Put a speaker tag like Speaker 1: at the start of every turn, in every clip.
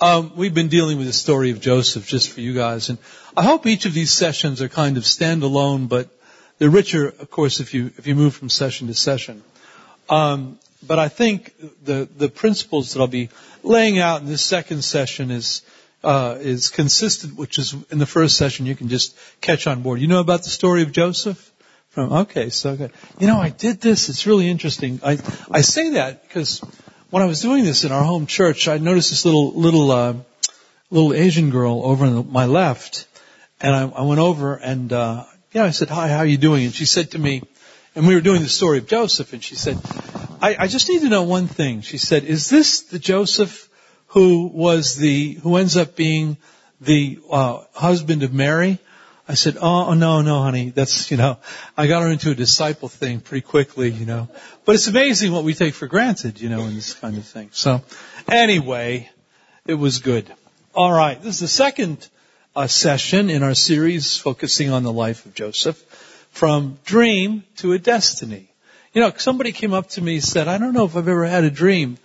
Speaker 1: Um, we've been dealing with the story of Joseph just for you guys, and I hope each of these sessions are kind of standalone, but they're richer, of course, if you if you move from session to session. Um, but I think the the principles that I'll be laying out in this second session is uh, is consistent, which is in the first session you can just catch on board. You know about the story of Joseph? From okay, so good. You know, I did this. It's really interesting. I I say that because when I was doing this in our home church, I noticed this little little uh, little Asian girl over on my left, and I, I went over and uh, yeah, I said, "Hi, how are you doing?" And she said to me, and we were doing the story of Joseph, and she said, I, I just need to know one thing." She said, "Is this the Joseph who was the who ends up being the uh, husband of Mary?" I said, oh, no, no, honey. That's, you know, I got her into a disciple thing pretty quickly, you know. But it's amazing what we take for granted, you know, in this kind of thing. So, anyway, it was good. All right. This is the second uh, session in our series focusing on the life of Joseph from dream to a destiny. You know, somebody came up to me and said, I don't know if I've ever had a dream.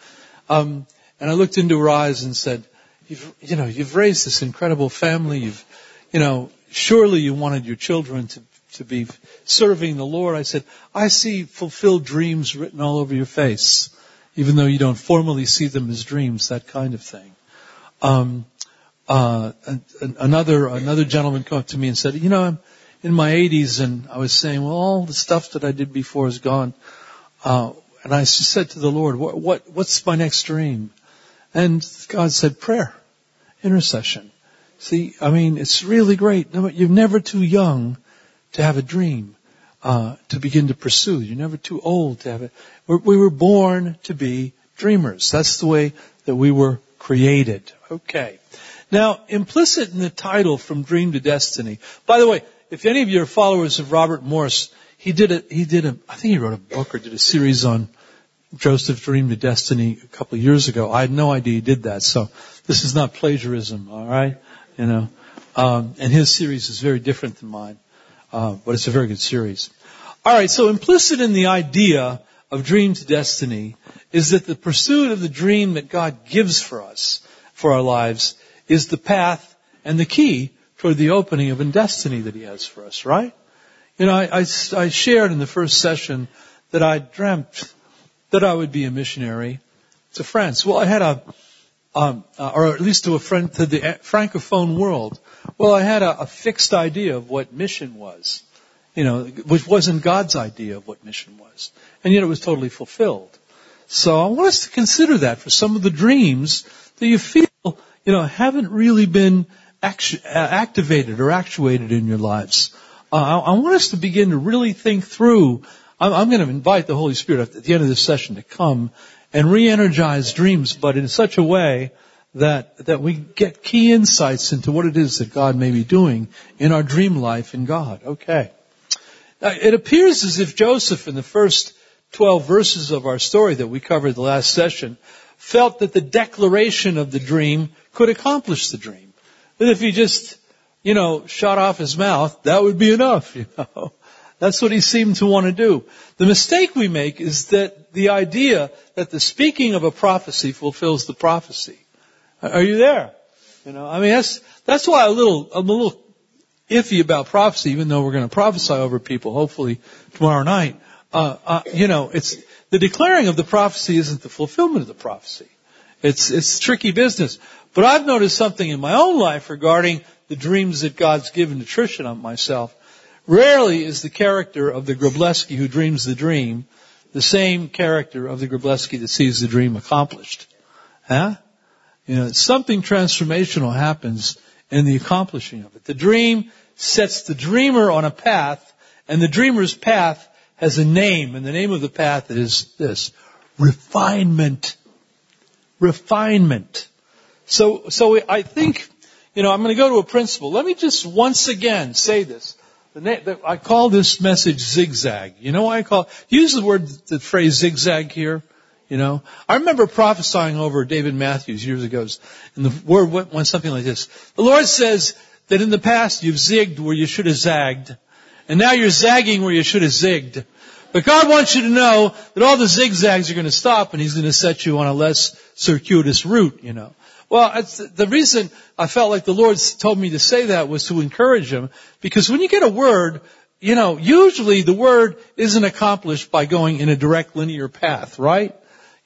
Speaker 1: Um, and I looked into her eyes and said, you've, you know, you've raised this incredible family. You've, you know, surely you wanted your children to, to be serving the Lord. I said, I see fulfilled dreams written all over your face, even though you don't formally see them as dreams, that kind of thing. Um, uh, another, another gentleman came up to me and said, you know, I'm in my 80s and I was saying, well, all the stuff that I did before is gone. Uh, and I said to the Lord, what, what, what's my next dream? And God said, prayer, intercession. See, I mean, it's really great. You're never too young to have a dream, uh, to begin to pursue. You're never too old to have it. We were born to be dreamers. That's the way that we were created. Okay. Now, implicit in the title From Dream to Destiny. By the way, if any of you are followers of Robert Morris, he did a, he did a, I think he wrote a book or did a series on Joseph's Dream to Destiny a couple of years ago. I had no idea he did that, so this is not plagiarism, alright? You know. Um, and his series is very different than mine, uh, but it's a very good series. All right, so implicit in the idea of dream to destiny is that the pursuit of the dream that God gives for us, for our lives, is the path and the key toward the opening of a destiny that He has for us, right? You know, I, I, I shared in the first session that I dreamt that I would be a missionary to France. Well, I had a, um, uh, or at least to a friend to the francophone world. Well, I had a, a fixed idea of what mission was, you know, which wasn't God's idea of what mission was, and yet it was totally fulfilled. So I want us to consider that for some of the dreams that you feel, you know, haven't really been actu- uh, activated or actuated in your lives. Uh, I, I, want us to begin to really think through. I'm, I'm going to invite the Holy Spirit at the end of this session to come and re-energize dreams, but in such a way that, that we get key insights into what it is that God may be doing in our dream life in God. Okay. Now, it appears as if Joseph in the first 12 verses of our story that we covered the last session felt that the declaration of the dream could accomplish the dream. That if he just, you know, shot off his mouth, that would be enough, you know. That's what he seemed to want to do. The mistake we make is that the idea that the speaking of a prophecy fulfills the prophecy. Are you there? You know, I mean, that's, that's why a little, I'm a little iffy about prophecy, even though we're going to prophesy over people, hopefully tomorrow night. Uh, uh, you know, it's, the declaring of the prophecy isn't the fulfillment of the prophecy. It's, it's tricky business. But I've noticed something in my own life regarding the dreams that God's given to Trish and myself Rarely is the character of the Groblewski who dreams the dream the same character of the Groblewski that sees the dream accomplished. Huh? You know, something transformational happens in the accomplishing of it. The dream sets the dreamer on a path, and the dreamer's path has a name, and the name of the path is this. Refinement. Refinement. So, so I think, you know, I'm going to go to a principle. Let me just once again say this. I call this message zigzag. You know why I call, use the word, the phrase zigzag here. You know, I remember prophesying over David Matthews years ago, and the word went, went something like this. The Lord says that in the past you've zigged where you should have zagged, and now you're zagging where you should have zigged. But God wants you to know that all the zigzags are going to stop, and He's going to set you on a less circuitous route, you know. Well, the reason I felt like the Lord told me to say that was to encourage him, because when you get a word, you know, usually the word isn't accomplished by going in a direct linear path, right?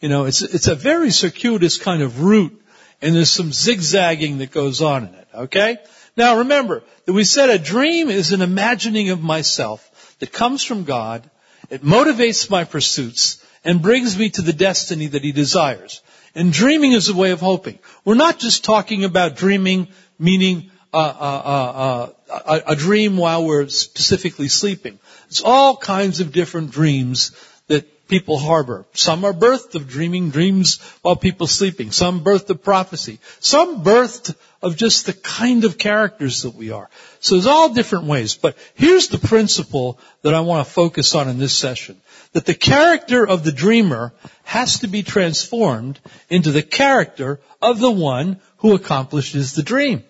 Speaker 1: You know, it's, it's a very circuitous kind of route, and there's some zigzagging that goes on in it, okay? Now remember that we said a dream is an imagining of myself that comes from God, it motivates my pursuits, and brings me to the destiny that He desires. And dreaming is a way of hoping. We're not just talking about dreaming, meaning uh, uh, uh, a, a dream while we're specifically sleeping. It's all kinds of different dreams that people harbor. Some are birthed of dreaming dreams while people sleeping. Some birthed of prophecy. Some birthed of just the kind of characters that we are. So there's all different ways. But here's the principle that I want to focus on in this session that the character of the dreamer has to be transformed into the character of the one who accomplishes the dream.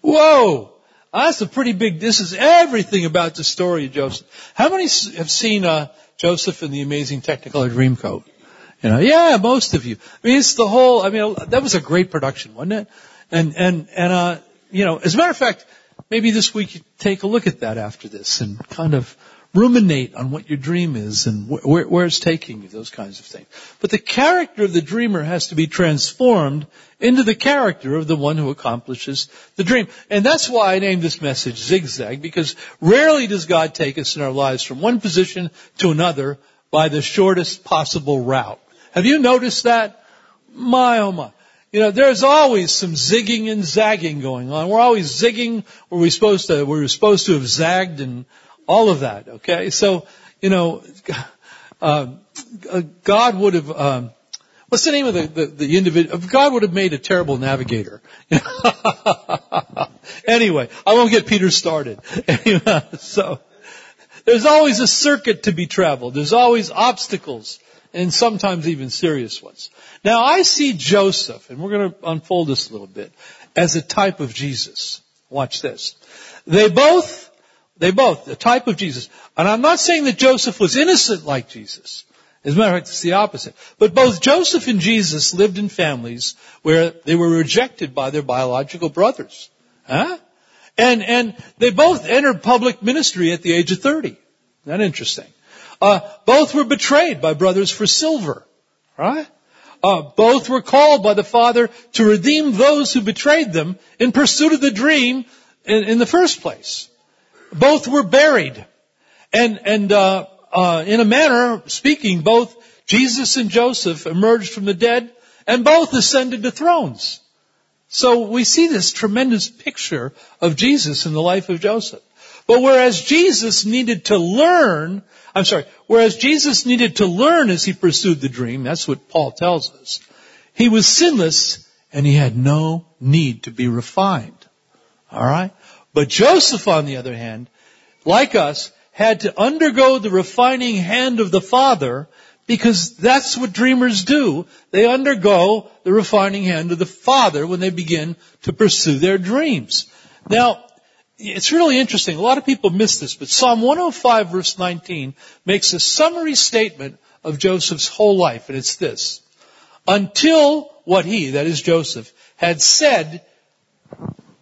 Speaker 1: Whoa! That's a pretty big, this is everything about the story of Joseph. How many have seen, uh, Joseph in the amazing Technicolor Dreamcoat? You know, yeah, most of you. I mean, it's the whole, I mean, that was a great production, wasn't it? And, and, and, uh, you know, as a matter of fact, maybe this week you take a look at that after this and kind of ruminate on what your dream is and where, where, it's taking you, those kinds of things. But the character of the dreamer has to be transformed into the character of the one who accomplishes the dream. And that's why I named this message Zigzag, because rarely does God take us in our lives from one position to another by the shortest possible route. Have you noticed that? My oh my. You know, there's always some zigging and zagging going on. We're always zigging where we're supposed to, where we're supposed to have zagged and all of that, okay? So, you know, uh, God would have, um, what's the name of the, the, the individual? God would have made a terrible navigator. anyway, I won't get Peter started. so, there's always a circuit to be traveled. There's always obstacles, and sometimes even serious ones. Now I see Joseph, and we're going to unfold this a little bit, as a type of Jesus. Watch this. They both they both, the type of Jesus. And I'm not saying that Joseph was innocent like Jesus. As a matter of fact, it's the opposite. But both Joseph and Jesus lived in families where they were rejected by their biological brothers. Huh? And, and they both entered public ministry at the age of 30. Isn't interesting? Uh, both were betrayed by brothers for silver. Right? Uh, both were called by the Father to redeem those who betrayed them in pursuit of the dream in, in the first place. Both were buried. And, and, uh, uh, in a manner speaking, both Jesus and Joseph emerged from the dead and both ascended to thrones. So we see this tremendous picture of Jesus in the life of Joseph. But whereas Jesus needed to learn, I'm sorry, whereas Jesus needed to learn as he pursued the dream, that's what Paul tells us, he was sinless and he had no need to be refined. Alright? But Joseph, on the other hand, like us, had to undergo the refining hand of the Father because that's what dreamers do. They undergo the refining hand of the Father when they begin to pursue their dreams. Now, it's really interesting. A lot of people miss this, but Psalm 105 verse 19 makes a summary statement of Joseph's whole life, and it's this. Until what he, that is Joseph, had said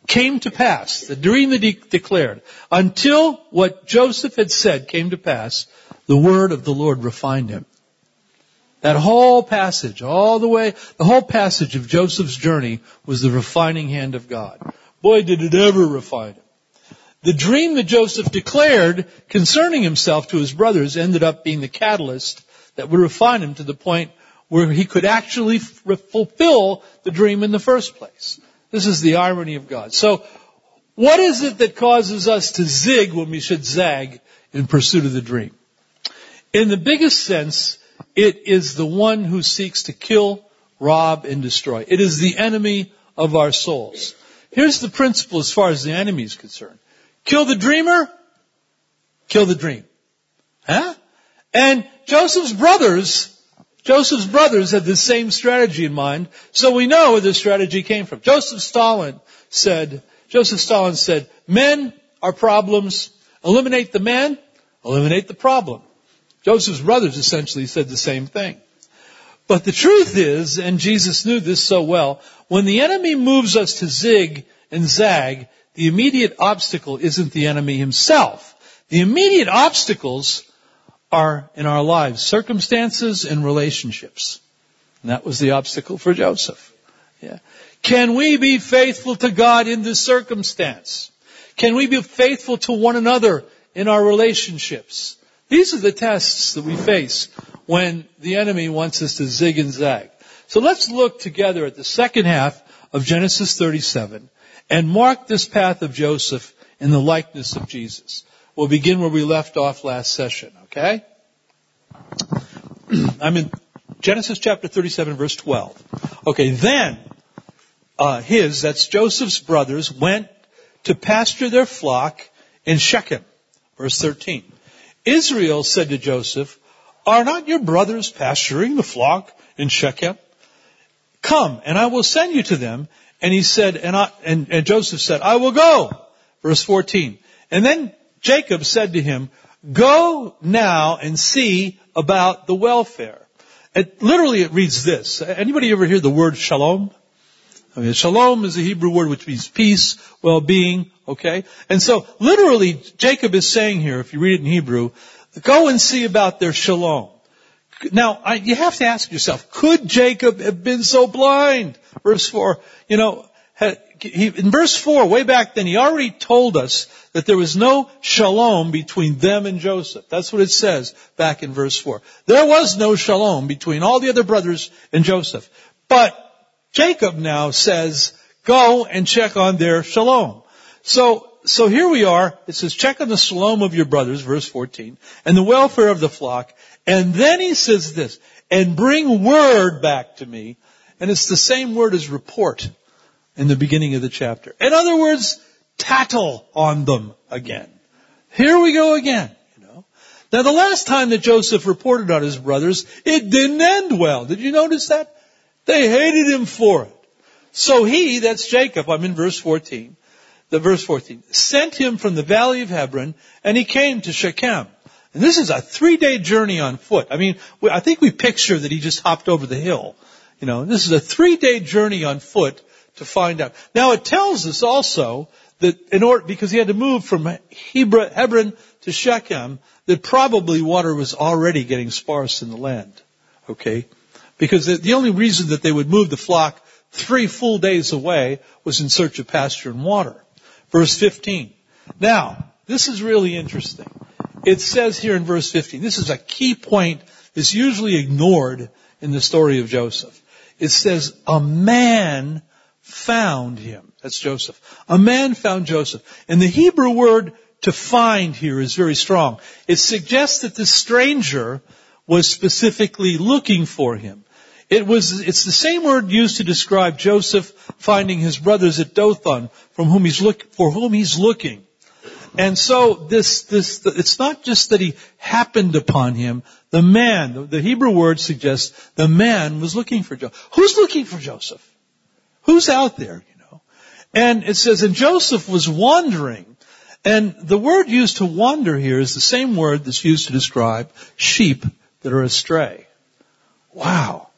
Speaker 1: came to pass, the dream that he declared, until what Joseph had said came to pass, the word of the Lord refined him. That whole passage, all the way, the whole passage of Joseph's journey was the refining hand of God. Boy, did it ever refine him. The dream that Joseph declared concerning himself to his brothers ended up being the catalyst that would refine him to the point where he could actually fulfill the dream in the first place. This is the irony of God. So, what is it that causes us to zig when we should zag in pursuit of the dream? In the biggest sense, it is the one who seeks to kill, rob, and destroy. It is the enemy of our souls. Here's the principle as far as the enemy is concerned. Kill the dreamer, kill the dream. Huh? And Joseph's brothers Joseph's brothers had the same strategy in mind, so we know where the strategy came from. Joseph Stalin said, Joseph Stalin said, men are problems. Eliminate the man, eliminate the problem. Joseph's brothers essentially said the same thing. But the truth is, and Jesus knew this so well, when the enemy moves us to zig and zag, the immediate obstacle isn't the enemy himself. The immediate obstacles are in our lives, circumstances and relationships. And that was the obstacle for Joseph. Yeah. Can we be faithful to God in this circumstance? Can we be faithful to one another in our relationships? These are the tests that we face when the enemy wants us to zig and zag. So let's look together at the second half of Genesis 37 and mark this path of Joseph in the likeness of Jesus. We'll begin where we left off last session, okay? I'm in Genesis chapter 37 verse 12. Okay, then, uh, his, that's Joseph's brothers, went to pasture their flock in Shechem. Verse 13. Israel said to Joseph, are not your brothers pasturing the flock in Shechem? Come, and I will send you to them. And he said, and, I, and, and Joseph said, I will go. Verse 14. And then Jacob said to him, go now and see about the welfare. It, literally it reads this. Anybody ever hear the word shalom? I mean, shalom is a Hebrew word which means peace, well-being, okay? And so literally Jacob is saying here, if you read it in Hebrew, go and see about their shalom. Now, I, you have to ask yourself, could Jacob have been so blind? Verse 4, you know, in verse 4, way back then, he already told us that there was no shalom between them and Joseph. That's what it says back in verse 4. There was no shalom between all the other brothers and Joseph. But Jacob now says, go and check on their shalom. So, so here we are. It says, check on the shalom of your brothers, verse 14, and the welfare of the flock. And then he says this, and bring word back to me. And it's the same word as report in the beginning of the chapter. In other words, tattle on them again. Here we go again. You know. Now the last time that Joseph reported on his brothers, it didn't end well. Did you notice that? They hated him for it. So he, that's Jacob, I'm in verse 14, the verse 14, sent him from the valley of Hebron and he came to Shechem. And this is a three day journey on foot. I mean, I think we picture that he just hopped over the hill. You know, this is a three day journey on foot to find out. Now it tells us also that in order, because he had to move from Hebron to Shechem, that probably water was already getting sparse in the land. Okay? Because the only reason that they would move the flock three full days away was in search of pasture and water. Verse 15. Now, this is really interesting. It says here in verse 15, this is a key point that's usually ignored in the story of Joseph. It says, a man found him. That's Joseph. A man found Joseph. And the Hebrew word to find here is very strong. It suggests that the stranger was specifically looking for him. It was, it's the same word used to describe Joseph finding his brothers at Dothan from whom he's look, for whom he's looking. And so this, this, it's not just that he happened upon him. The man, the Hebrew word suggests the man was looking for Joseph. Who's looking for Joseph? Who's out there, you know? And it says, and Joseph was wandering. And the word used to wander here is the same word that's used to describe sheep that are astray. Wow.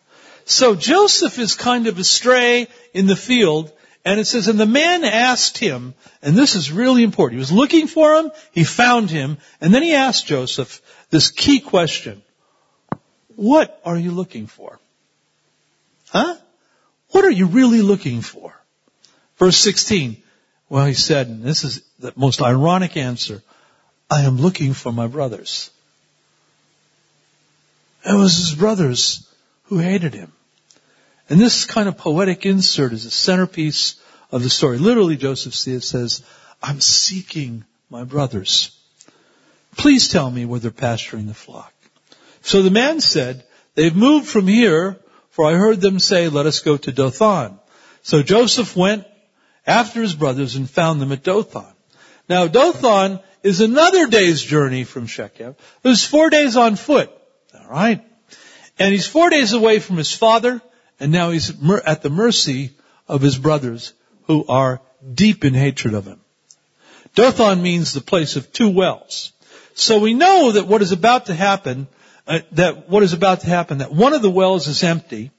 Speaker 1: So Joseph is kind of astray in the field, and it says, and the man asked him, and this is really important. He was looking for him, he found him, and then he asked Joseph this key question. What are you looking for? Huh? What are you really looking for? Verse 16. Well, he said, and this is the most ironic answer, I am looking for my brothers. It was his brothers who hated him. And this kind of poetic insert is the centerpiece of the story. Literally, Joseph says, I'm seeking my brothers. Please tell me where they're pasturing the flock. So the man said, they've moved from here, for I heard them say, let us go to Dothan. So Joseph went after his brothers and found them at Dothan. Now Dothan is another day's journey from Shechem. It was four days on foot. Alright? And he's four days away from his father and now he's at the mercy of his brothers who are deep in hatred of him. Dothan means the place of two wells. So we know that what is about to happen, uh, that what is about to happen, that one of the wells is empty,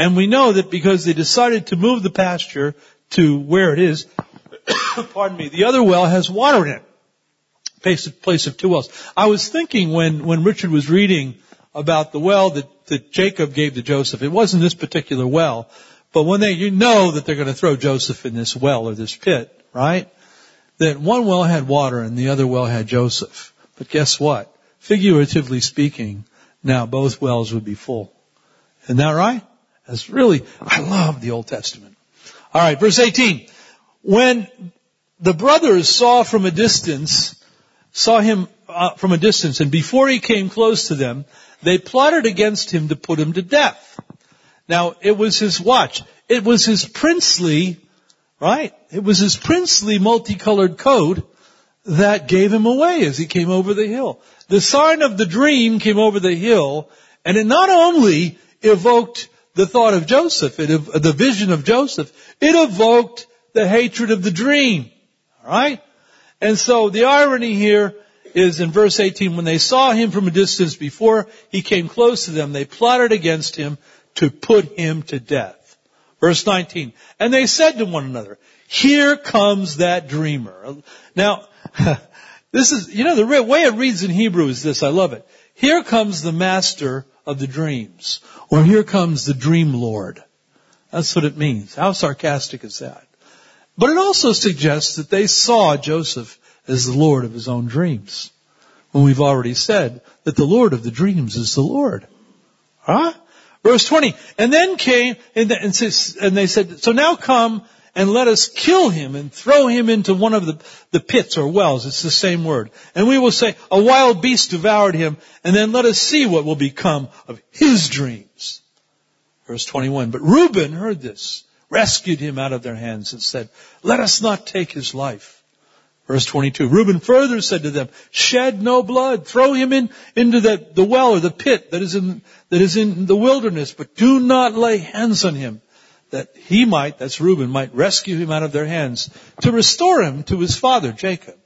Speaker 1: And we know that because they decided to move the pasture to where it is, pardon me, the other well has water in it. Place of, place of two wells. I was thinking when, when Richard was reading about the well that, that Jacob gave to Joseph, it wasn't this particular well, but when they, you know that they're going to throw Joseph in this well or this pit, right? That one well had water and the other well had Joseph. But guess what? Figuratively speaking, now both wells would be full. Isn't that right? That's really, I love the Old Testament. Alright, verse 18. When the brothers saw from a distance, saw him uh, from a distance, and before he came close to them, they plotted against him to put him to death. Now, it was his watch. It was his princely, right? It was his princely multicolored coat that gave him away as he came over the hill. The sign of the dream came over the hill, and it not only evoked the thought of Joseph, it, the vision of Joseph, it evoked the hatred of the dream. Alright? And so the irony here is in verse 18, when they saw him from a distance before he came close to them, they plotted against him to put him to death. Verse 19. And they said to one another, here comes that dreamer. Now, this is, you know, the way it reads in Hebrew is this, I love it. Here comes the master of the dreams. Or here comes the dream lord. That's what it means. How sarcastic is that? But it also suggests that they saw Joseph as the Lord of his own dreams. When we've already said that the Lord of the dreams is the Lord. Huh? Verse 20. And then came, and, and they said, so now come and let us kill him and throw him into one of the, the pits or wells. It's the same word. And we will say, a wild beast devoured him, and then let us see what will become of his dreams. Verse 21. But Reuben heard this, rescued him out of their hands and said, let us not take his life. Verse 22, Reuben further said to them, shed no blood, throw him in, into the, the well or the pit that is in, that is in the wilderness, but do not lay hands on him, that he might, that's Reuben, might rescue him out of their hands, to restore him to his father, Jacob.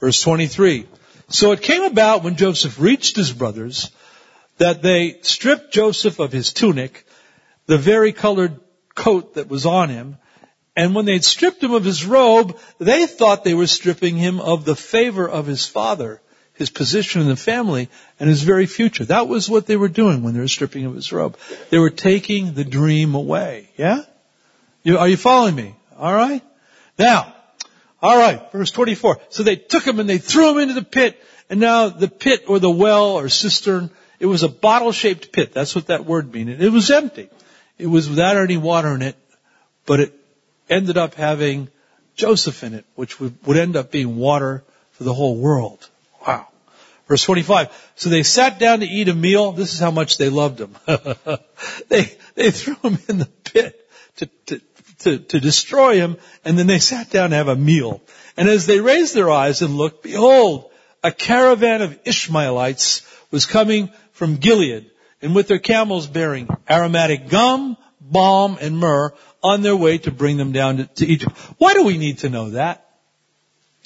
Speaker 1: Verse 23, so it came about when Joseph reached his brothers, that they stripped Joseph of his tunic, the vari-colored coat that was on him, and when they'd stripped him of his robe, they thought they were stripping him of the favor of his father, his position in the family, and his very future. That was what they were doing when they were stripping of his robe. They were taking the dream away. Yeah? You, are you following me? Alright? Now, alright, verse 24. So they took him and they threw him into the pit, and now the pit or the well or cistern, it was a bottle-shaped pit. That's what that word means. It was empty. It was without any water in it, but it ended up having Joseph in it, which would, would end up being water for the whole world. Verse 25. So they sat down to eat a meal. This is how much they loved him. they, they threw him in the pit to, to, to, to destroy him, and then they sat down to have a meal. And as they raised their eyes and looked, behold, a caravan of Ishmaelites was coming from Gilead, and with their camels bearing aromatic gum, balm, and myrrh, on their way to bring them down to, to Egypt. Why do we need to know that?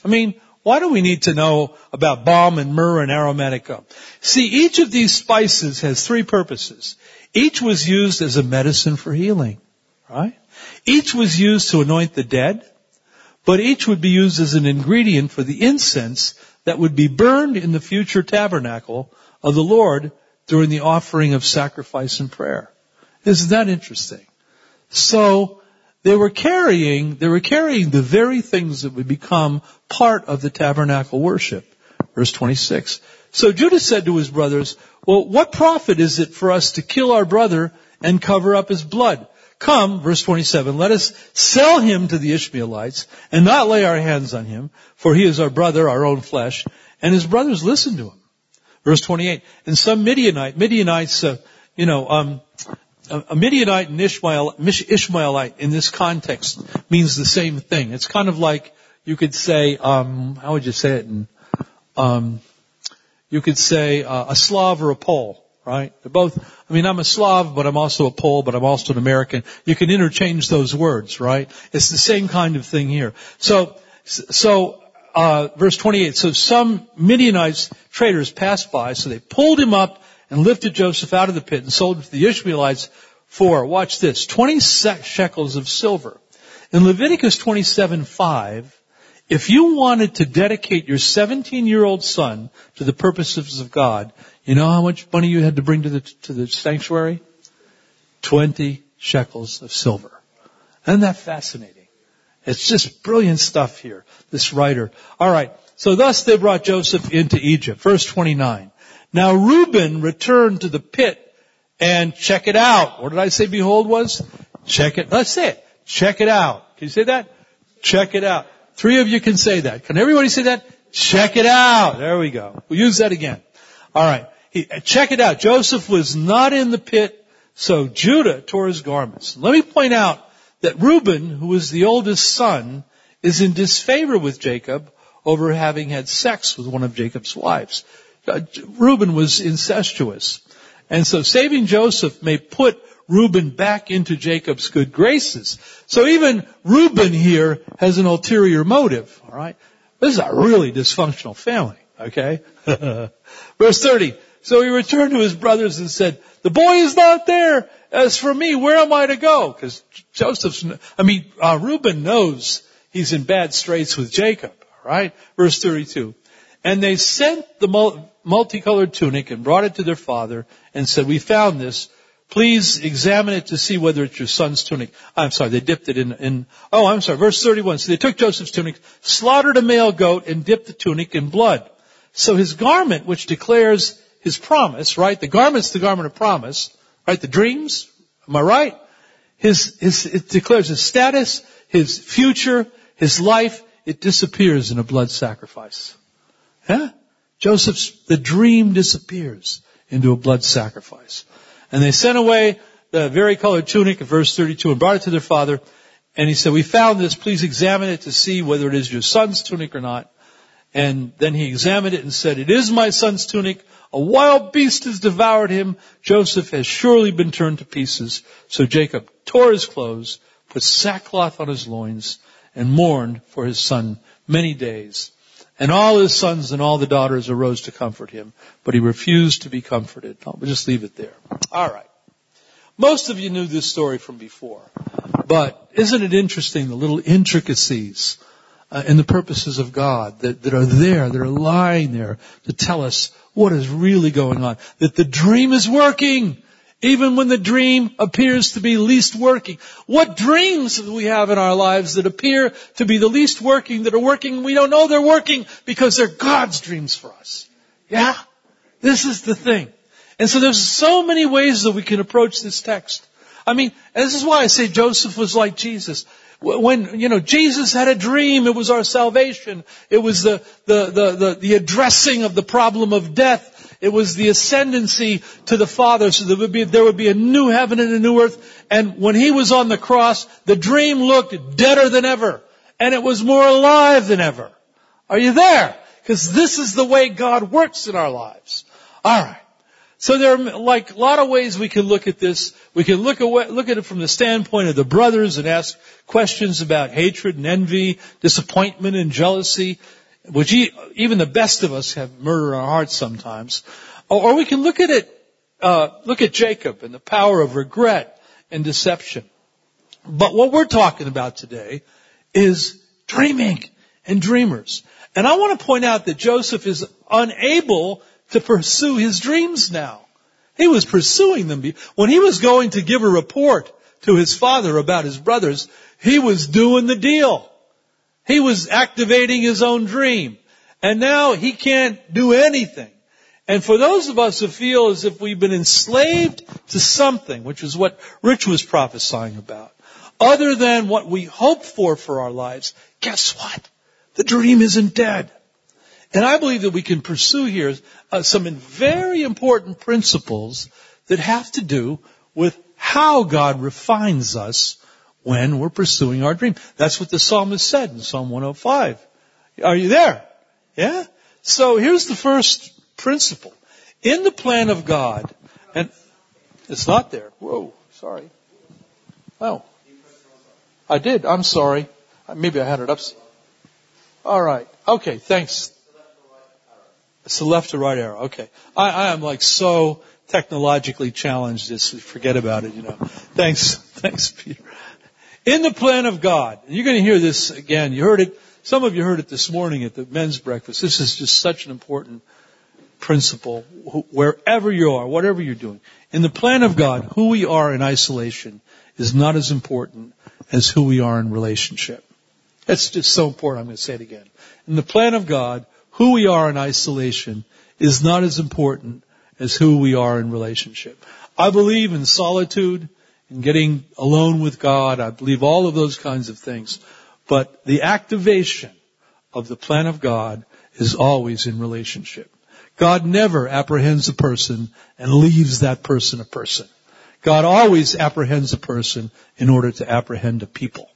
Speaker 1: I mean, why do we need to know about balm and myrrh and aromatic gum? See, each of these spices has three purposes. Each was used as a medicine for healing, right? Each was used to anoint the dead, but each would be used as an ingredient for the incense that would be burned in the future tabernacle of the Lord during the offering of sacrifice and prayer. Isn't that interesting? So they were carrying, they were carrying the very things that would become part of the tabernacle worship. Verse 26. So Judah said to his brothers, well, what profit is it for us to kill our brother and cover up his blood? Come, verse 27, let us sell him to the Ishmaelites and not lay our hands on him, for he is our brother, our own flesh. And his brothers listened to him. Verse 28, and some Midianite, Midianites, uh, you know, um, a Midianite and Ishmael, Ishmaelite in this context means the same thing. It's kind of like you could say, um, how would you say it? In, um, you could say uh, a Slav or a Pole, right? They're both. I mean, I'm a Slav, but I'm also a Pole, but I'm also an American. You can interchange those words, right? It's the same kind of thing here. So, so uh, verse 28. So some Midianites traders passed by, so they pulled him up and lifted Joseph out of the pit and sold him to the Ishmaelites for, watch this, 20 shekels of silver. In Leviticus 27:5, if you wanted to dedicate your 17 year old son to the purposes of God, you know how much money you had to bring to the, to the sanctuary? 20 shekels of silver. Isn't that fascinating? It's just brilliant stuff here, this writer. Alright, so thus they brought Joseph into Egypt. Verse 29. Now Reuben returned to the pit and check it out. What did I say behold was? Check it. Let's say it. Check it out. Can you say that? Check it out. Three of you can say that. Can everybody say that? Check it out. There we go. We'll use that again. Alright. Uh, check it out. Joseph was not in the pit, so Judah tore his garments. Let me point out that Reuben, who was the oldest son, is in disfavor with Jacob over having had sex with one of Jacob's wives. Uh, Reuben was incestuous. And so saving Joseph may put Reuben back into Jacob's good graces. So even Reuben here has an ulterior motive, alright? This is a really dysfunctional family, okay? Verse 30. So he returned to his brothers and said, the boy is not there. As for me, where am I to go? Because Joseph's, I mean, uh, Reuben knows he's in bad straits with Jacob, right? Verse 32. And they sent the multicolored tunic and brought it to their father and said, we found this. Please examine it to see whether it's your son's tunic. I'm sorry, they dipped it in, in, oh, I'm sorry, verse 31. So they took Joseph's tunic, slaughtered a male goat, and dipped the tunic in blood. So his garment, which declares his promise, right? The garment's the garment of promise, right? The dreams, am I right? His, his, it declares his status, his future, his life, it disappears in a blood sacrifice. Huh? Joseph's, the dream disappears into a blood sacrifice. And they sent away the varicolored tunic in verse 32 and brought it to their father. And he said, we found this, please examine it to see whether it is your son's tunic or not. And then he examined it and said, it is my son's tunic. A wild beast has devoured him. Joseph has surely been turned to pieces. So Jacob tore his clothes, put sackcloth on his loins, and mourned for his son many days. And all his sons and all the daughters arose to comfort him, but he refused to be comforted. I'll just leave it there. Alright. Most of you knew this story from before, but isn't it interesting the little intricacies uh, and the purposes of God that, that are there, that are lying there to tell us what is really going on. That the dream is working, even when the dream appears to be least working. What dreams do we have in our lives that appear to be the least working, that are working, we don't know they're working because they're God's dreams for us. Yeah? This is the thing. And so there's so many ways that we can approach this text. I mean, this is why I say Joseph was like Jesus. When, you know, Jesus had a dream, it was our salvation. It was the, the, the, the, the addressing of the problem of death. It was the ascendancy to the Father so there would be, there would be a new heaven and a new earth. And when He was on the cross, the dream looked deader than ever. And it was more alive than ever. Are you there? Because this is the way God works in our lives. Alright. So there are like a lot of ways we can look at this. We can look at, look at it from the standpoint of the brothers and ask questions about hatred and envy, disappointment and jealousy, which even the best of us have murder in our hearts sometimes. Or, we can look at it, uh, look at Jacob and the power of regret and deception. But what we're talking about today is dreaming and dreamers. And I want to point out that Joseph is unable to pursue his dreams now. He was pursuing them. When he was going to give a report to his father about his brothers, he was doing the deal. He was activating his own dream. And now he can't do anything. And for those of us who feel as if we've been enslaved to something, which is what Rich was prophesying about, other than what we hope for for our lives, guess what? The dream isn't dead. And I believe that we can pursue here uh, some very important principles that have to do with how God refines us when we're pursuing our dream. That's what the psalmist said in Psalm 105. Are you there? Yeah? So here's the first principle. In the plan of God, and it's not there. Whoa, sorry. Oh. I did. I'm sorry. Maybe I had it up. All right. Okay. Thanks. It's the left to right arrow. Okay. I, I am like so technologically challenged, just forget about it, you know. Thanks, thanks, Peter. In the plan of God, And you're going to hear this again. You heard it, some of you heard it this morning at the men's breakfast. This is just such an important principle. Wherever you are, whatever you're doing. In the plan of God, who we are in isolation is not as important as who we are in relationship. That's just so important. I'm going to say it again. In the plan of God, who we are in isolation is not as important as who we are in relationship. I believe in solitude, in getting alone with God. I believe all of those kinds of things. But the activation of the plan of God is always in relationship. God never apprehends a person and leaves that person a person. God always apprehends a person in order to apprehend a people.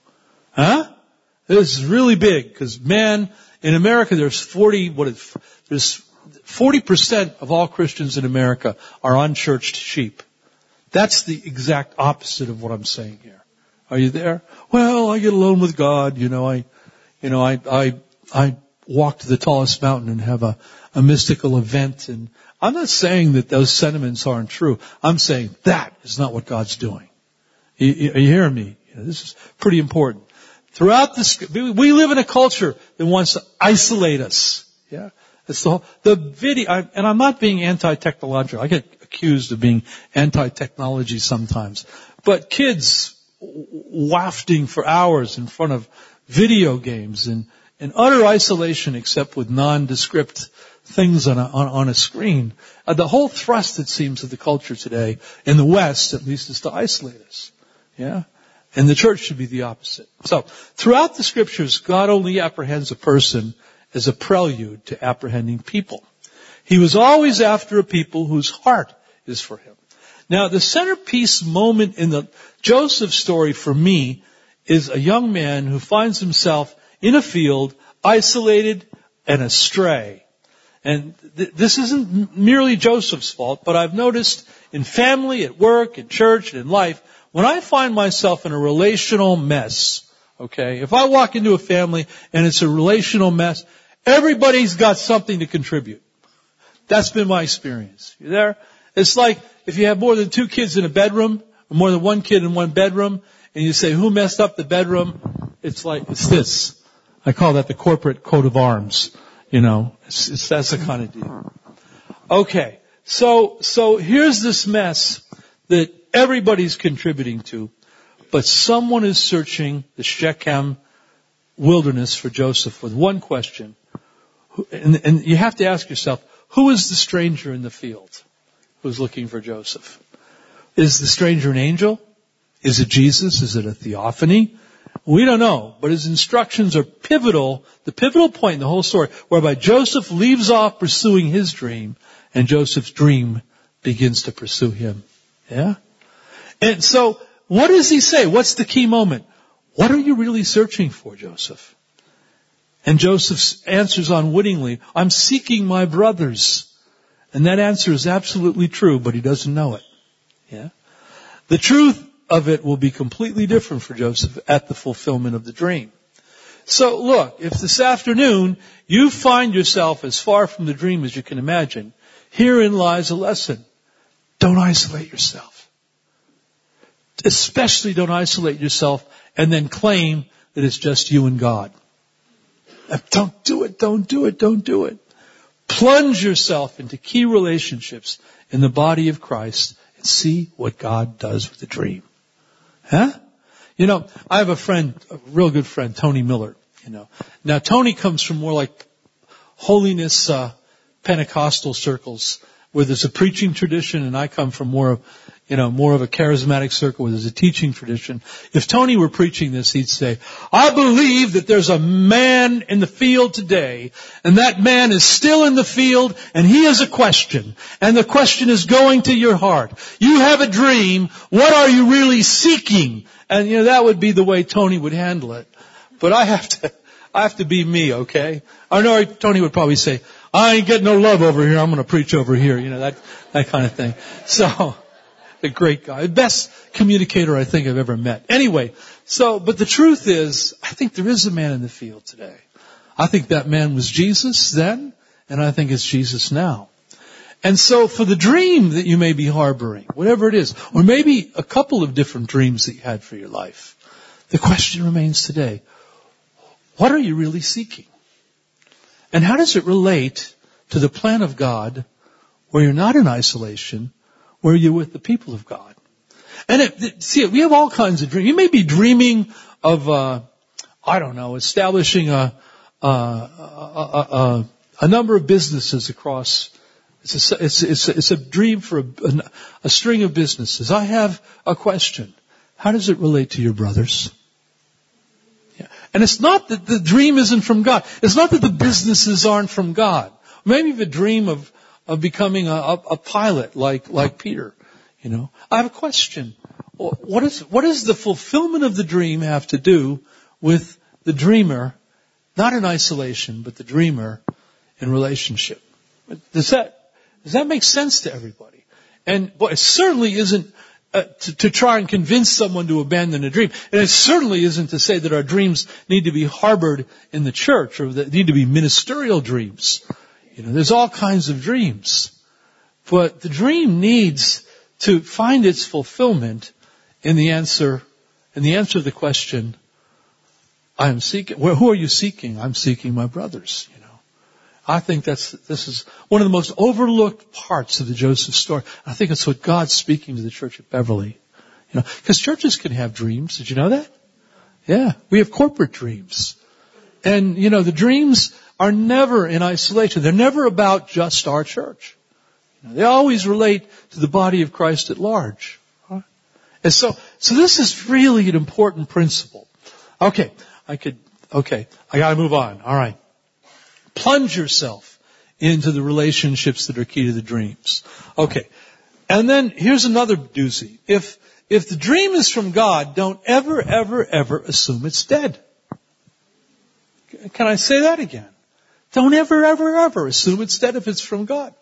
Speaker 1: Huh? This is really big because man, in America there's 40, what is, there's 40% of all Christians in America are unchurched sheep. That's the exact opposite of what I'm saying here. Are you there? Well, I get alone with God. You know, I, you know, I, I, I walk to the tallest mountain and have a, a mystical event. And I'm not saying that those sentiments aren't true. I'm saying that is not what God's doing. Are you, hearing me? this is pretty important. Throughout this, we live in a culture that wants to isolate us. Yeah. It's the, the video, I, and I'm not being anti-technological. I get accused of being anti-technology sometimes. But kids wafting for hours in front of video games and in utter isolation except with nondescript things on a, on, on a screen. Uh, the whole thrust, it seems, of the culture today, in the West at least, is to isolate us. Yeah? And the church should be the opposite. So, throughout the scriptures, God only apprehends a person as a prelude to apprehending people. He was always after a people whose heart is for him. Now, the centerpiece moment in the Joseph story for me is a young man who finds himself in a field, isolated and astray. And th- this isn't merely Joseph's fault, but I've noticed in family, at work, in church, and in life, when I find myself in a relational mess, okay, if I walk into a family and it's a relational mess, Everybody's got something to contribute. That's been my experience. You there? It's like if you have more than two kids in a bedroom, or more than one kid in one bedroom, and you say, who messed up the bedroom? It's like, it's this. I call that the corporate coat of arms. You know, it's, it's that's the kind of deal. Okay. So, so here's this mess that everybody's contributing to, but someone is searching the Shechem wilderness for Joseph with one question and, and you have to ask yourself, who is the stranger in the field who's looking for Joseph? Is the stranger an angel? Is it Jesus? Is it a theophany? We don't know, but his instructions are pivotal, the pivotal point in the whole story, whereby Joseph leaves off pursuing his dream, and Joseph's dream begins to pursue him. Yeah? And so, what does he say? What's the key moment? What are you really searching for, Joseph? And Joseph answers unwittingly, I'm seeking my brothers. And that answer is absolutely true, but he doesn't know it. Yeah? The truth of it will be completely different for Joseph at the fulfillment of the dream. So look, if this afternoon you find yourself as far from the dream as you can imagine, herein lies a lesson. Don't isolate yourself. Especially don't isolate yourself and then claim that it's just you and God. Don't do it, don't do it, don't do it. Plunge yourself into key relationships in the body of Christ and see what God does with the dream. Huh? You know, I have a friend, a real good friend, Tony Miller, you know. Now Tony comes from more like holiness, uh, Pentecostal circles where there's a preaching tradition and I come from more of, you know, more of a charismatic circle where there's a teaching tradition. If Tony were preaching this, he'd say, I believe that there's a man in the field today and that man is still in the field and he has a question and the question is going to your heart. You have a dream. What are you really seeking? And you know, that would be the way Tony would handle it. But I have to, I have to be me, okay? I know Tony would probably say, I ain't getting no love over here. I'm going to preach over here. You know, that, that kind of thing. So, a great guy. The best communicator I think I've ever met. Anyway, so, but the truth is, I think there is a man in the field today. I think that man was Jesus then, and I think it's Jesus now. And so for the dream that you may be harboring, whatever it is, or maybe a couple of different dreams that you had for your life, the question remains today, what are you really seeking? And how does it relate to the plan of God where you're not in isolation, where you're with the people of God? And it, see, we have all kinds of dreams. You may be dreaming of, uh, I don't know, establishing a, a, a, a, number of businesses across it's a, it's, it's, it's a dream for a, string of businesses. I have a question. How does it relate to your brothers? And it's not that the dream isn't from God. It's not that the businesses aren't from God. Maybe the dream of, of becoming a, a pilot like, like Peter. You know, I have a question. What is, what does the fulfillment of the dream have to do with the dreamer, not in isolation, but the dreamer in relationship? Does that, does that make sense to everybody? And boy, it certainly isn't uh, to, try and convince someone to abandon a dream. And it certainly isn't to say that our dreams need to be harbored in the church or that need to be ministerial dreams. You know, there's all kinds of dreams. But the dream needs to find its fulfillment in the answer, in the answer to the question, I am seeking, well, who are you seeking? I'm seeking my brothers. I think that's, this is one of the most overlooked parts of the Joseph story. I think it's what God's speaking to the church at Beverly. You know, because churches can have dreams. Did you know that? Yeah. We have corporate dreams. And, you know, the dreams are never in isolation. They're never about just our church. You know, they always relate to the body of Christ at large. And so, so this is really an important principle. Okay. I could, okay. I gotta move on. Alright. Plunge yourself into the relationships that are key to the dreams. Okay. And then here's another doozy. If, if the dream is from God, don't ever, ever, ever assume it's dead. Can I say that again? Don't ever, ever, ever assume it's dead if it's from God.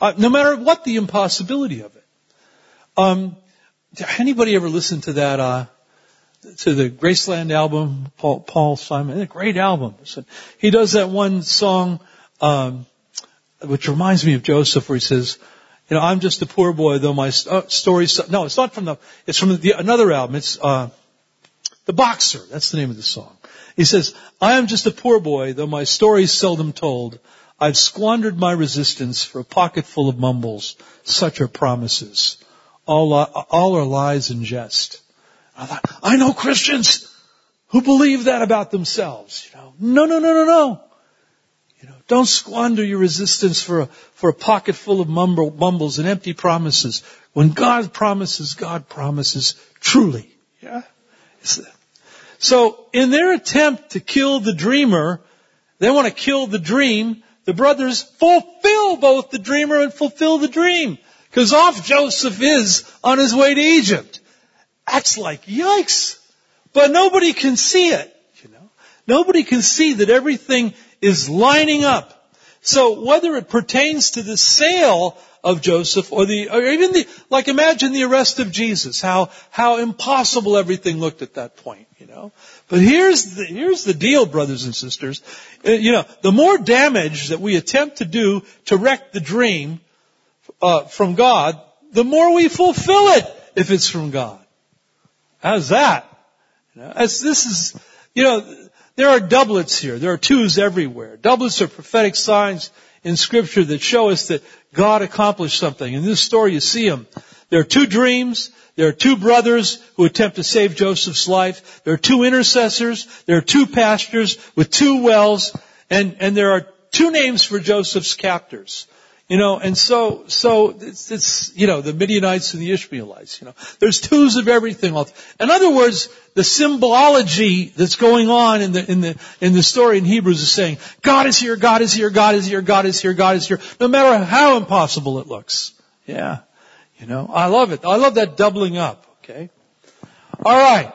Speaker 1: Uh, no matter what the impossibility of it. Um, anybody ever listen to that, uh, to the Graceland album, Paul, Paul Simon, a great album. He does that one song, um, which reminds me of Joseph where he says, you know, I'm just a poor boy though my uh, story, no, it's not from the, it's from the, another album. It's, uh, The Boxer. That's the name of the song. He says, I am just a poor boy though my story's seldom told. I've squandered my resistance for a pocket full of mumbles. Such are promises. All, all are lies and jest. I thought, I know Christians who believe that about themselves. You know, no, no, no, no, no. You know, don't squander your resistance for a, for a pocket full of mumble, mumbles and empty promises. When God promises, God promises truly. Yeah? So, in their attempt to kill the dreamer, they want to kill the dream. The brothers fulfill both the dreamer and fulfill the dream. Because off Joseph is on his way to Egypt. That's like yikes. But nobody can see it, you know. Nobody can see that everything is lining up. So whether it pertains to the sale of Joseph or the, or even the, like imagine the arrest of Jesus, how, how impossible everything looked at that point, you know. But here's the, here's the deal, brothers and sisters. Uh, you know, the more damage that we attempt to do to wreck the dream, uh, from God, the more we fulfill it if it's from God. How's that? You know, this is, you know, there are doublets here. There are twos everywhere. Doublets are prophetic signs in scripture that show us that God accomplished something. In this story you see them. There are two dreams. There are two brothers who attempt to save Joseph's life. There are two intercessors. There are two pastors with two wells. And, and there are two names for Joseph's captors. You know, and so, so it's, it's, you know, the Midianites and the Ishmaelites, you know. There's twos of everything. In other words, the symbology that's going on in the, in the, in the story in Hebrews is saying, God is here, God is here, God is here, God is here, God is here, no matter how impossible it looks. Yeah. You know, I love it. I love that doubling up, okay? Alright.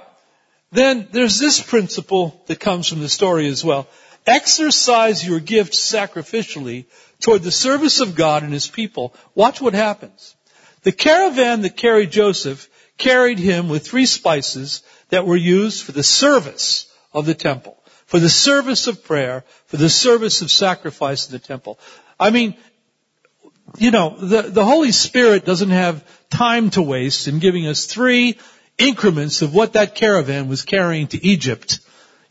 Speaker 1: Then there's this principle that comes from the story as well. Exercise your gift sacrificially toward the service of God and His people. Watch what happens. The caravan that carried Joseph carried him with three spices that were used for the service of the temple, for the service of prayer, for the service of sacrifice in the temple. I mean, you know, the, the Holy Spirit doesn't have time to waste in giving us three increments of what that caravan was carrying to Egypt,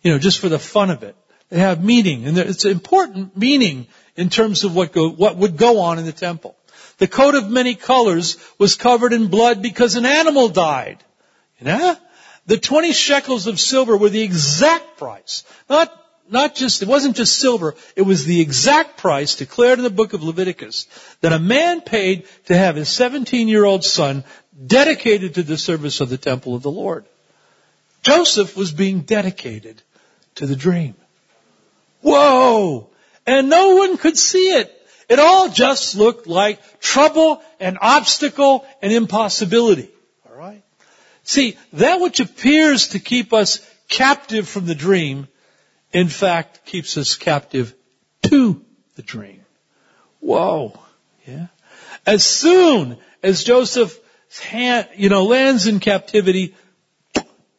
Speaker 1: you know, just for the fun of it. They have meaning, and it's important meaning in terms of what go, what would go on in the temple. The coat of many colors was covered in blood because an animal died. The 20 shekels of silver were the exact price. Not, not just, it wasn't just silver, it was the exact price declared in the book of Leviticus that a man paid to have his 17 year old son dedicated to the service of the temple of the Lord. Joseph was being dedicated to the dream. Whoa! And no one could see it. It all just looked like trouble and obstacle and impossibility. Alright? See, that which appears to keep us captive from the dream, in fact, keeps us captive to the dream. Whoa. Yeah. As soon as Joseph hand, you know, lands in captivity,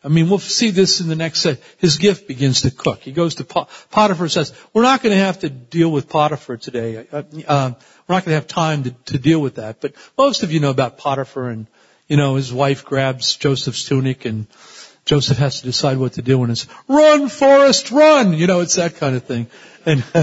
Speaker 1: I mean, we'll see this in the next set. His gift begins to cook. He goes to Pot- Potiphar says, we're not going to have to deal with Potiphar today. Uh, uh, we're not going to have time to, to deal with that. But most of you know about Potiphar and, you know, his wife grabs Joseph's tunic and Joseph has to decide what to do and it's run, Forrest, run! You know, it's that kind of thing. And,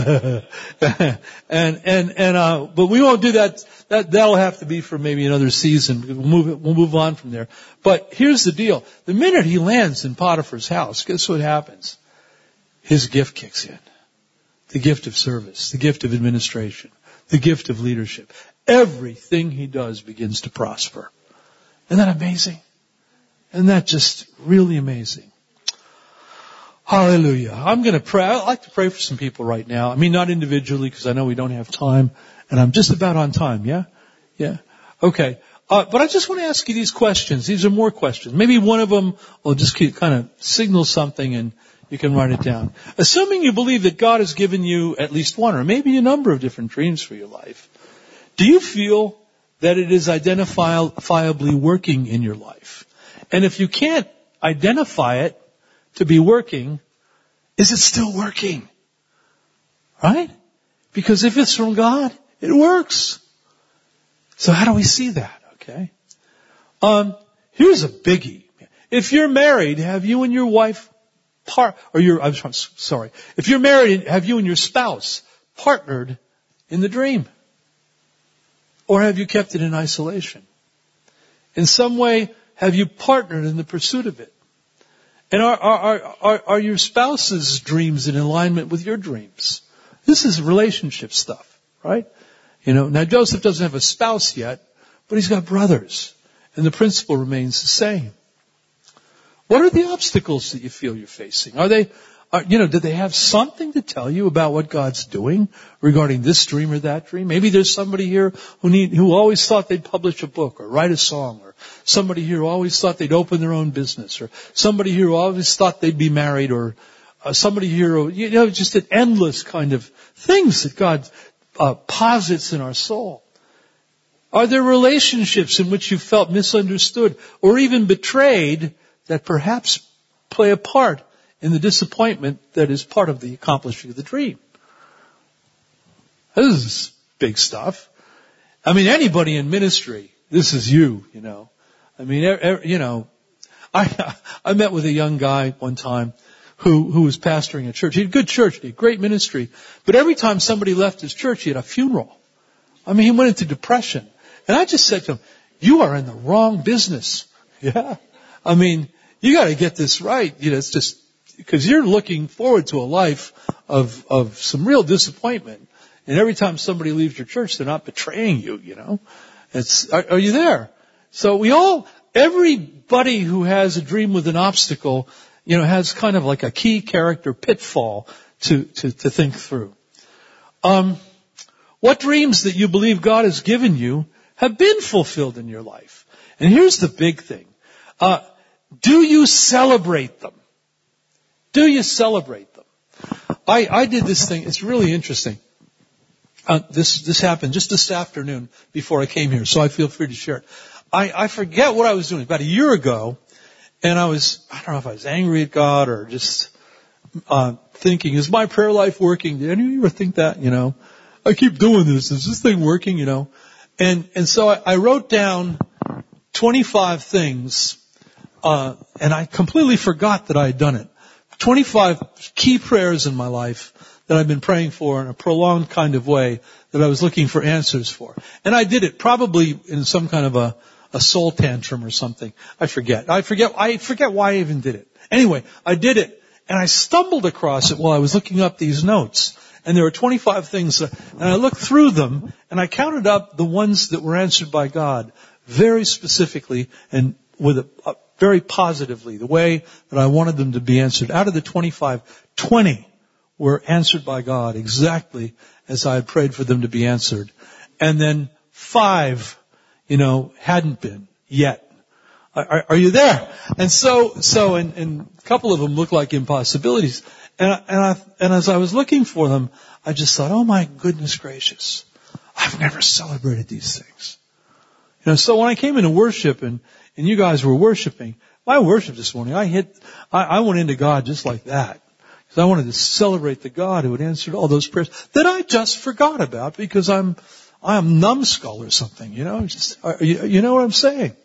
Speaker 1: and, and, and, uh, but we won't do that. That, that'll have to be for maybe another season. We'll move, we'll move on from there. But here's the deal. The minute he lands in Potiphar's house, guess what happens? His gift kicks in. The gift of service, the gift of administration, the gift of leadership. Everything he does begins to prosper. Isn't that amazing? Isn't that just really amazing? Hallelujah. I'm going to pray. I'd like to pray for some people right now. I mean, not individually because I know we don't have time and I'm just about on time. Yeah? Yeah. Okay. Uh, but I just want to ask you these questions. These are more questions. Maybe one of them will just kind of signal something and you can write it down. Assuming you believe that God has given you at least one or maybe a number of different dreams for your life, do you feel that it is identifiably working in your life? And if you can't identify it to be working, is it still working? Right? Because if it's from God, it works. So how do we see that? Okay. Um, here's a biggie. If you're married, have you and your wife part, or your, I'm sorry. If you're married, have you and your spouse partnered in the dream? Or have you kept it in isolation? In some way, have you partnered in the pursuit of it? And are, are, are, are your spouse's dreams in alignment with your dreams? This is relationship stuff, right? You know, now Joseph doesn't have a spouse yet, but he's got brothers. And the principle remains the same. What are the obstacles that you feel you're facing? Are they, are, you know, did they have something to tell you about what God's doing regarding this dream or that dream? Maybe there's somebody here who need, who always thought they'd publish a book or write a song or somebody here who always thought they'd open their own business or somebody here who always thought they'd be married or uh, somebody here you know, just an endless kind of things that God uh, posits in our soul. Are there relationships in which you felt misunderstood or even betrayed that perhaps play a part in the disappointment that is part of the accomplishing of the dream. This is big stuff. I mean, anybody in ministry, this is you, you know. I mean, you know, I, I met with a young guy one time who, who was pastoring a church. He had a good church, he had great ministry, but every time somebody left his church, he had a funeral. I mean, he went into depression. And I just said to him, you are in the wrong business. Yeah. I mean, you gotta get this right. You know, it's just, because you're looking forward to a life of, of some real disappointment. And every time somebody leaves your church, they're not betraying you, you know. It's, are, are you there? So we all, everybody who has a dream with an obstacle, you know, has kind of like a key character pitfall to, to, to think through. Um, what dreams that you believe God has given you have been fulfilled in your life? And here's the big thing. Uh, do you celebrate them? Do you celebrate them? I, I did this thing. It's really interesting. Uh, this this happened just this afternoon before I came here, so I feel free to share it. I, I forget what I was doing about a year ago, and I was I don't know if I was angry at God or just uh, thinking, is my prayer life working? Did any of you ever think that? You know, I keep doing this. Is this thing working? You know, and and so I, I wrote down 25 things, uh, and I completely forgot that I had done it. 25 key prayers in my life that I've been praying for in a prolonged kind of way that I was looking for answers for. And I did it probably in some kind of a, a soul tantrum or something. I forget. I forget, I forget why I even did it. Anyway, I did it and I stumbled across it while I was looking up these notes. And there were 25 things, uh, and I looked through them, and I counted up the ones that were answered by God very specifically and with a, a very positively, the way that I wanted them to be answered. Out of the 25, 20 were answered by God exactly as I had prayed for them to be answered. And then five, you know, hadn't been yet. Are, are you there? And so, so, and, and a couple of them look like impossibilities. And, I, and, I, and as I was looking for them, I just thought, oh my goodness gracious, I've never celebrated these things. You know, so when I came into worship and, and you guys were worshiping, my worship this morning, I hit, I, I went into God just like that. Because I wanted to celebrate the God who had answered all those prayers that I just forgot about because I'm, I'm numbskull or something, you know, just, you, you know what I'm saying?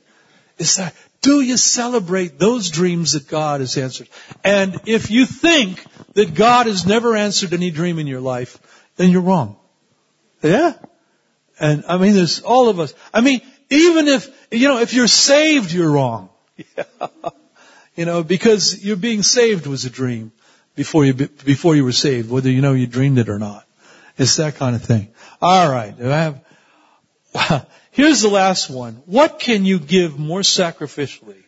Speaker 1: Is that, do you celebrate those dreams that God has answered? And if you think that God has never answered any dream in your life, then you're wrong. Yeah? And I mean, there's all of us. I mean, even if, you know, if you're saved, you're wrong. Yeah. You know, because you're being saved was a dream before you, before you were saved, whether you know you dreamed it or not. It's that kind of thing. All right. Here's the last one. What can you give more sacrificially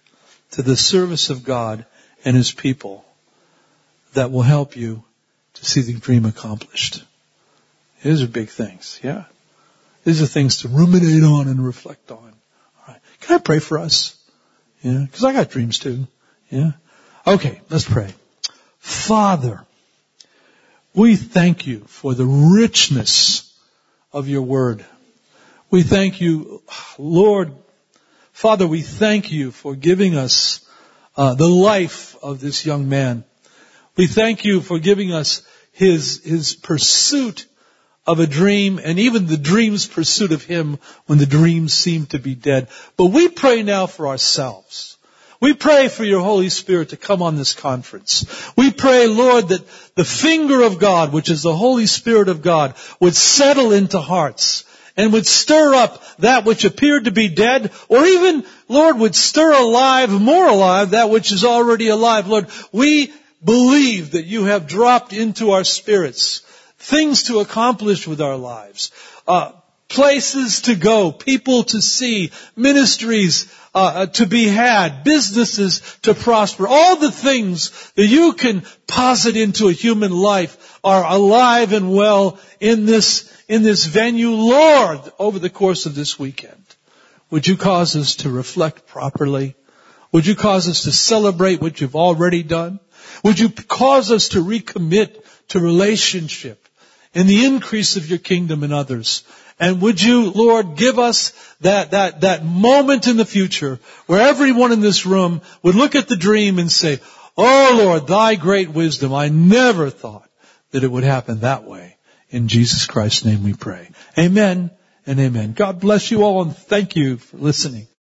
Speaker 1: to the service of God and His people that will help you to see the dream accomplished? These are big things, yeah? These are things to ruminate on and reflect on. All right. Can I pray for us? Yeah, because I got dreams too. Yeah. Okay, let's pray. Father, we thank you for the richness of your word. We thank you, Lord, Father, we thank you for giving us uh, the life of this young man. We thank you for giving us his, his pursuit of a dream and even the dream's pursuit of him when the dream seemed to be dead. But we pray now for ourselves. We pray for your Holy Spirit to come on this conference. We pray, Lord, that the finger of God, which is the Holy Spirit of God, would settle into hearts and would stir up that which appeared to be dead, or even, Lord, would stir alive, more alive, that which is already alive. Lord, we believe that you have dropped into our spirits things to accomplish with our lives, uh, places to go, people to see, ministries uh, uh, to be had, businesses to prosper. All the things that you can posit into a human life are alive and well in this in this venue, Lord, over the course of this weekend. Would you cause us to reflect properly? Would you cause us to celebrate what you've already done? Would you cause us to recommit to relationship in the increase of your kingdom in others? And would you, Lord, give us that, that, that moment in the future where everyone in this room would look at the dream and say, Oh Lord, thy great wisdom, I never thought that it would happen that way. In Jesus Christ's name we pray. Amen and amen. God bless you all and thank you for listening.